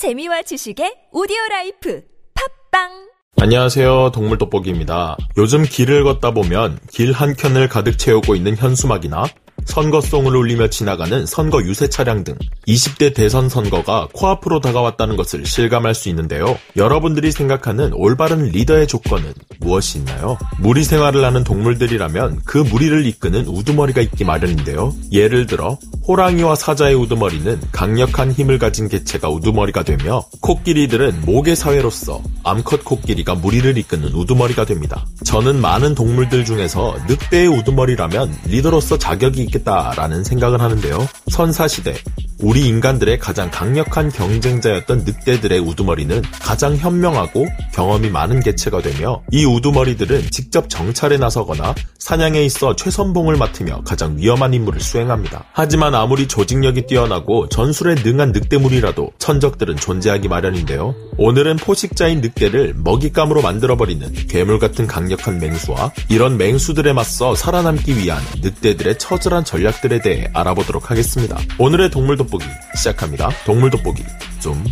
재미와 지식의 오디오 life 팟빵 안녕하세요. 동물 돋보기입니다. 요즘 길을 걷다 보면 길 한켠을 가득 채우고 있는 현수막이나 선거송을 울리며 지나가는 선거 유세 차량 등 20대 대선 선거가 코앞으로 다가왔다는 것을 실감할 수 있는데요. 여러분들이 생각하는 올바른 리더의 조건은 무엇이 있나요? 무리 생활을 하는 동물들이라면 그 무리를 이끄는 우두머리가 있기 마련인데요. 예를 들어 호랑이와 사자의 우두머리는 강력한 힘을 가진 개체가 우두머리가 되며 코끼리들은 모계 사회로서 암컷 코끼리가 무리를 이끄는 우두머리가 됩니다. 저는 많은 동물들 중에서 늑대의 우두머리라면 리더로서 자격이 있겠다라는 생각을 하는데요. 선사시대, 우리 인간들의 가장 강력한 경쟁자였던 늑대들의 우두머리는 가장 현명하고 경험이 많은 개체가 되며 이 우두머리들은 직접 정찰에 나서거나 사냥에 있어 최선봉을 맡으며 가장 위험한 임무를 수행합니다. 하지만 아무리 조직력이 뛰어나고 전술에 능한 늑대물이라도 천적들은 존재하기 마련인데요. 오늘은 포식자인 늑대를 먹잇감으로 만들어버리는 괴물 같은 강력한 맹수와 이런 맹수들에 맞서 살아남기 위한 늑대들의 처절한 전략들에 대해 알아보도록 하겠습니다. 오늘의 동물 돋보기 시작합니다. 동물 돋보기 좀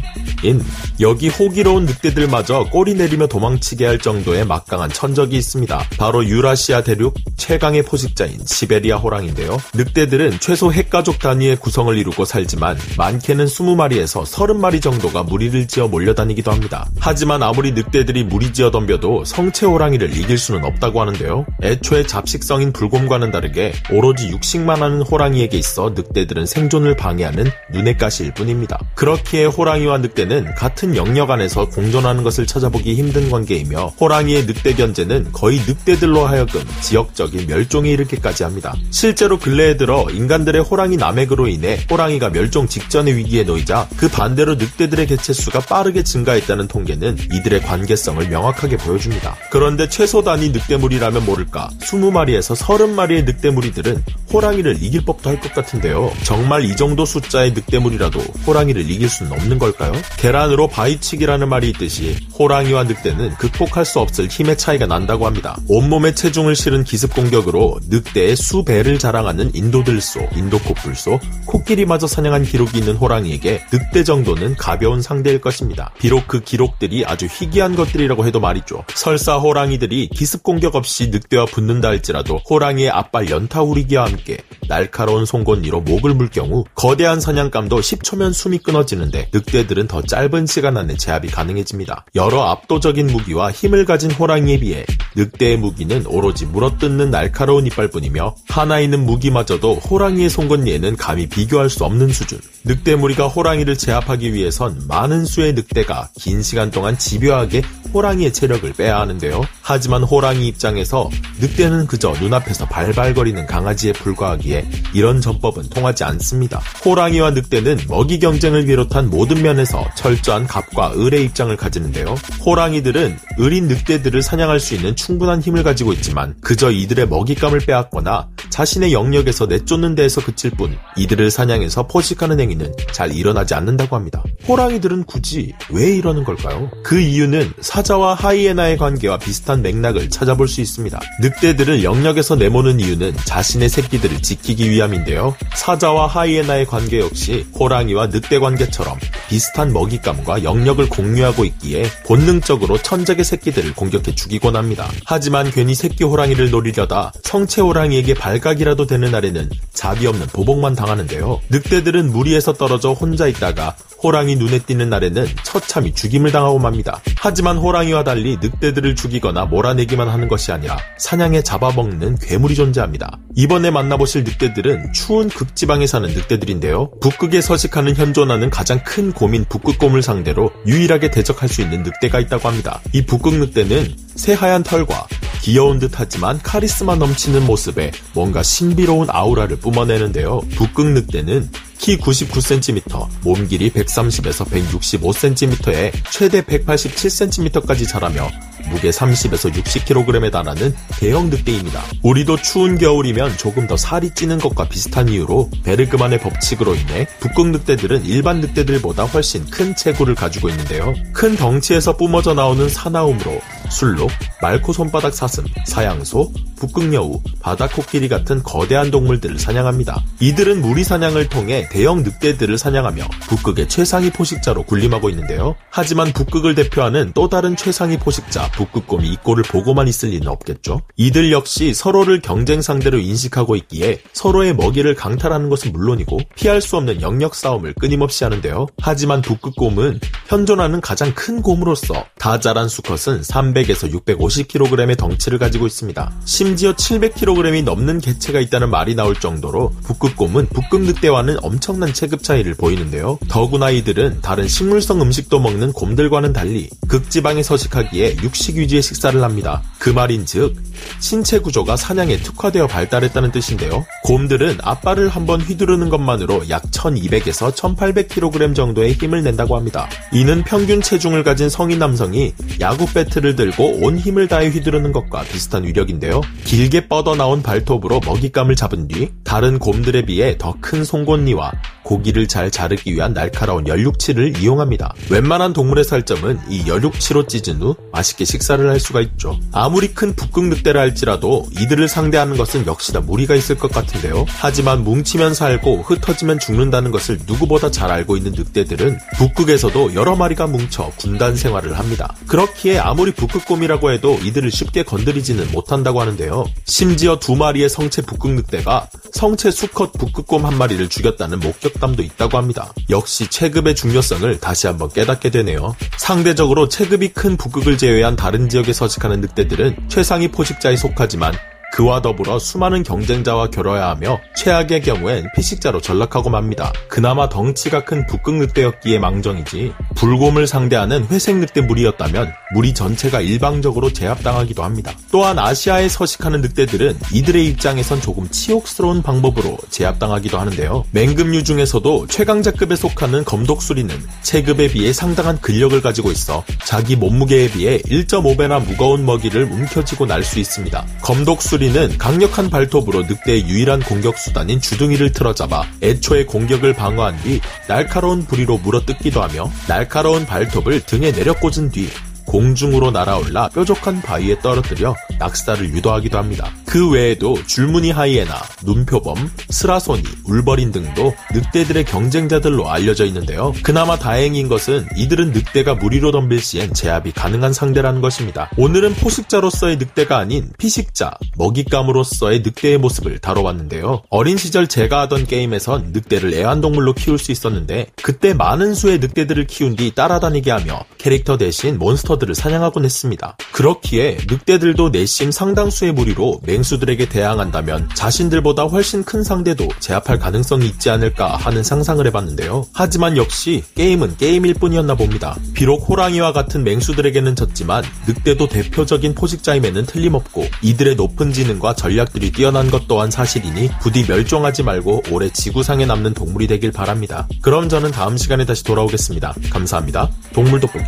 인. 여기 호기로운 늑대들마저 꼬리 내리며 도망치게 할 정도의 막강한 천적이 있습니다. 바로 유라시아 대륙 최강의 포식자인 시베리아 호랑인데요. 늑대들은 최소 핵가족 단위의 구성을 이루고 살지만 많게는 20마리에서 30마리 정도가 무리를 지어 몰려다니기도 합니다. 하지만 아무리 늑대들이 무리지어 덤벼도 성체 호랑이를 이길 수는 없다고 하는데요. 애초에 잡식성인 불곰과는 다르게 오로지 육식만 하는 호랑이에게 있어 늑대들은 생존을 방해하는 눈의 가시일 뿐입니다. 그렇기에 호랑이와 늑대는 같은 영역 안에서 공존하는 것을 찾아보기 힘든 관계이며 호랑이의 늑대 견제는 거의 늑대들로 하여금 지역적인 멸종에 이르기까지 합니다. 실제로 근래에 들어 인간들의 호랑이 남획으로 인해 호랑이가 멸종 직전의 위기에 놓이자 그 반대로 늑대들의 개체수가 빠르게 증가했다는 통계는 이들의 관계성을 명확하게 보여줍니다. 그런데 최소 단위 늑대물이라면 모를까 20마리에서 30마리의 늑대무리들은 호랑이를 이길 법도 할 것 같은데요. 정말 이 정도 숫자의 늑대물이라도 호랑이를 이길 수는 없는 걸까요? 계란으로 바위치기라는 말이 있듯이 호랑이와 늑대는 극복할 수 없을 힘의 차이가 난다고 합니다. 온몸에 체중을 실은 기습 공격으로 늑대의 수배를 자랑하는 인도들소, 인도코뿔소, 코끼리마저 사냥한 기록이 있는 호랑이에게 늑대 정도는 가벼운 상대일 것입니다. 비록 그 기록들이 아주 희귀한 것들이라고 해도 말이죠. 설사 호랑이들이 기습 공격 없이 늑대와 붙는다 할지라도 호랑이의 앞발 연타우리기와 함께 날카로운 송곳니로 목을 물 경우 거대한 사냥감도 10초면 숨이 끊어지는데 늑대들은 더 짧은 시간 안에 제압이 가능해집니다. 여러 압도적인 무기와 힘을 가진 호랑이에 비해 늑대의 무기는 오로지 물어뜯는 날카로운 이빨뿐이며 하나 있는 무기마저도 호랑이의 송곳니에는 감히 비교할 수 없는 수준. 늑대 무리가 호랑이를 제압하기 위해선 많은 수의 늑대가 긴 시간 동안 집요하게 호랑이의 체력을 빼야 하는데요. 하지만 호랑이 입장에서 늑대는 그저 눈앞에서 발발거리는 강아지에 불과하기에 이런 전법은 통하지 않습니다. 호랑이와 늑대는 먹이 경쟁을 비롯한 모든 면에서 철저한 갑과 을의 입장을 가지는데요. 호랑이들은 을인 늑대들을 사냥할 수 있는 충분한 힘을 가지고 있지만 그저 이들의 먹잇감을 빼앗거나 자신의 영역에서 내쫓는 데에서 그칠 뿐 이들을 사냥해서 포식하는 행위는 잘 일어나지 않는다고 합니다. 호랑이들은 굳이 왜 이러는 걸까요? 그 이유는 사자와 하이에나의 관계와 비슷한 맥락을 찾아볼 수 있습니다. 늑대들을 영역에서 내모는 이유는 자신의 새끼들을 지키기 위함인데요. 사자와 하이에나의 관계 역시 호랑이와 늑대 관계처럼 비슷한 먹잇감과 영역을 공유하고 있기에 본능적으로 천적의 새끼들을 공격해 죽이곤 합니다. 하지만 괜히 새끼 호랑이를 노리려다 성체 호랑이에게 발각이라도 되는 날에는 자비 없는 보복만 당하는데요. 늑대들은 무리에서 떨어져 혼자 있다가 호랑이 눈에 띄는 날에는 처참히 죽임을 당하고 맙니다. 하지만 호랑이와 달리 늑대들을 죽이거나 몰아내기만 하는 것이 아니라 사냥에 잡아먹는 괴물이 존재합니다. 이번에 만나보실 늑대들은 추운 극지방에 사는 늑대들인데요. 북극에 서식하는 현존하는 가장 큰 곰인 북극곰을 상대로 유일하게 대적할 수 있는 늑대가 있다고 합니다. 이 북극 늑대는 새하얀 털과 귀여운 듯 하지만 카리스마 넘치는 모습에 뭔가 신비로운 아우라를 뿜어내는데요. 북극 늑대는 키 99cm, 몸 길이 130에서 165cm에 최대 187cm까지 자라며 무게 30에서 60kg에 달하는 대형 늑대입니다. 우리도 추운 겨울이면 조금 더 살이 찌는 것과 비슷한 이유로 베르그만의 법칙으로 인해 북극 늑대들은 일반 늑대들보다 훨씬 큰 체구를 가지고 있는데요. 큰 덩치에서 뿜어져 나오는 사나움으로 술록, 말코 손바닥 사슴, 사양소, 북극여우, 바다코끼리 같은 거대한 동물들을 사냥합니다. 이들은 무리 사냥을 통해 대형 늑대들을 사냥하며 북극의 최상위 포식자로 군림하고 있는데요. 하지만 북극을 대표하는 또 다른 최상위 포식자 북극곰이 이 꼴을 보고만 있을 리는 없겠죠. 이들 역시 서로를 경쟁 상대로 인식하고 있기에 서로의 먹이를 강탈하는 것은 물론이고 피할 수 없는 영역 싸움을 끊임없이 하는데요. 하지만 북극곰은 현존하는 가장 큰 곰으로서 다 자란 수컷은 300에서 650kg의 덩치를 가지고 있습니다. 심지어 700kg이 넘는 개체가 있다는 말이 나올 정도로 북극곰은 북극 늑대와는 엄청난 체급 차이를 보이는데요. 더구나 이들은 다른 식물성 음식도 먹는 곰들과는 달리 극지방에 서식하기에 육식 위주의 식사를 합니다. 그 말인즉 신체 구조가 사냥에 특화되어 발달했다는 뜻인데요. 곰들은 앞발을 한번 휘두르는 것만으로 약 1200에서 1800kg 정도의 힘을 낸다고 합니다. 이는 평균 체중을 가진 성인 남성이 야구 배트를 들고 온 힘을 다해 휘두르는 것과 비슷한 위력인데요. 길게 뻗어나온 발톱으로 먹잇감을 잡은 뒤 다른 곰들에 비해 더 큰 송곳니와 고기를 잘 자르기 위한 날카로운 연육치를 이용합니다. 웬만한 동물의 살점은 이 연육치로 찢은 후 맛있게 식사를 할 수가 있죠. 아무리 큰 북극 늑대라 할지라도 이들을 상대하는 것은 역시나 무리가 있을 것 같은데요. 하지만 뭉치면 살고 흩어지면 죽는다는 것을 누구보다 잘 알고 있는 늑대들은 북극에서도 여러 마리가 뭉쳐 군단 생활을 합니다. 그렇기에 아무리 북극곰이라고 해도 이들을 쉽게 건드리지는 못한다고 하는데요. 심지어 두 마리의 성체 북극 늑대가 성체 수컷 북극곰 한 마리를 죽였다는 목격 담도 있다고 합니다. 역시 체급의 중요성을 다시 한번 깨닫게 되네요. 상대적으로 체급이 큰 북극을 제외한 다른 지역에 서식하는 늑대들은 최상위 포식자에 속하지만 그와 더불어 수많은 경쟁자와 겨뤄야 하며 최악의 경우엔 피식자로 전락하고 맙니다. 그나마 덩치가 큰 북극 늑대였기에 망정이지 불곰을 상대하는 회색 늑대 무리였다면 무리 전체가 일방적으로 제압당하기도 합니다. 또한 아시아에 서식하는 늑대들은 이들의 입장에선 조금 치욕스러운 방법으로 제압당하기도 하는데요. 맹금류 중에서도 최강자급에 속하는 검독수리는 체급에 비해 상당한 근력을 가지고 있어 자기 몸무게에 비해 1.5배나 무거운 먹이를 움켜쥐고 날 수 있습니다. 검독수리 수리는 강력한 발톱으로 늑대의 유일한 공격 수단인 주둥이를 틀어잡아 애초에 공격을 방어한 뒤 날카로운 부리로 물어뜯기도 하며 날카로운 발톱을 등에 내려 꽂은 뒤 공중으로 날아올라 뾰족한 바위에 떨어뜨려 낙사를 유도하기도 합니다. 그 외에도 줄무늬 하이에나, 눈표범, 스라소니, 울버린 등도 늑대들의 경쟁자들로 알려져 있는데요. 그나마 다행인 것은 이들은 늑대가 무리로 덤빌 시엔 제압이 가능한 상대라는 것입니다. 오늘은 포식자로서의 늑대가 아닌 피식자, 먹잇감으로서의 늑대의 모습을 다뤄봤는데요. 어린 시절 제가 하던 게임에선 늑대를 애완동물로 키울 수 있었는데 그때 많은 수의 늑대들을 키운 뒤 따라다니게 하며 캐릭터 대신 몬스터들을 사냥하곤 했습니다. 그렇기에 늑대들도 내심 상당수의 무리로 맹수들에게 대항한다면 자신들보다 훨씬 큰 상대도 제압할 가능성이 있지 않을까 하는 상상을 해봤는데요. 하지만 역시 게임은 게임일 뿐이었나 봅니다. 비록 호랑이와 같은 맹수들에게는 졌지만 늑대도 대표적인 포식자임에는 틀림없고 이들의 높은 지능과 전략들이 뛰어난 것 또한 사실이니 부디 멸종하지 말고 오래 지구상에 남는 동물이 되길 바랍니다. 그럼 저는 다음 시간에 다시 돌아오겠습니다. 감사합니다. 동물 돋보기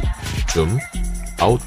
줌 아웃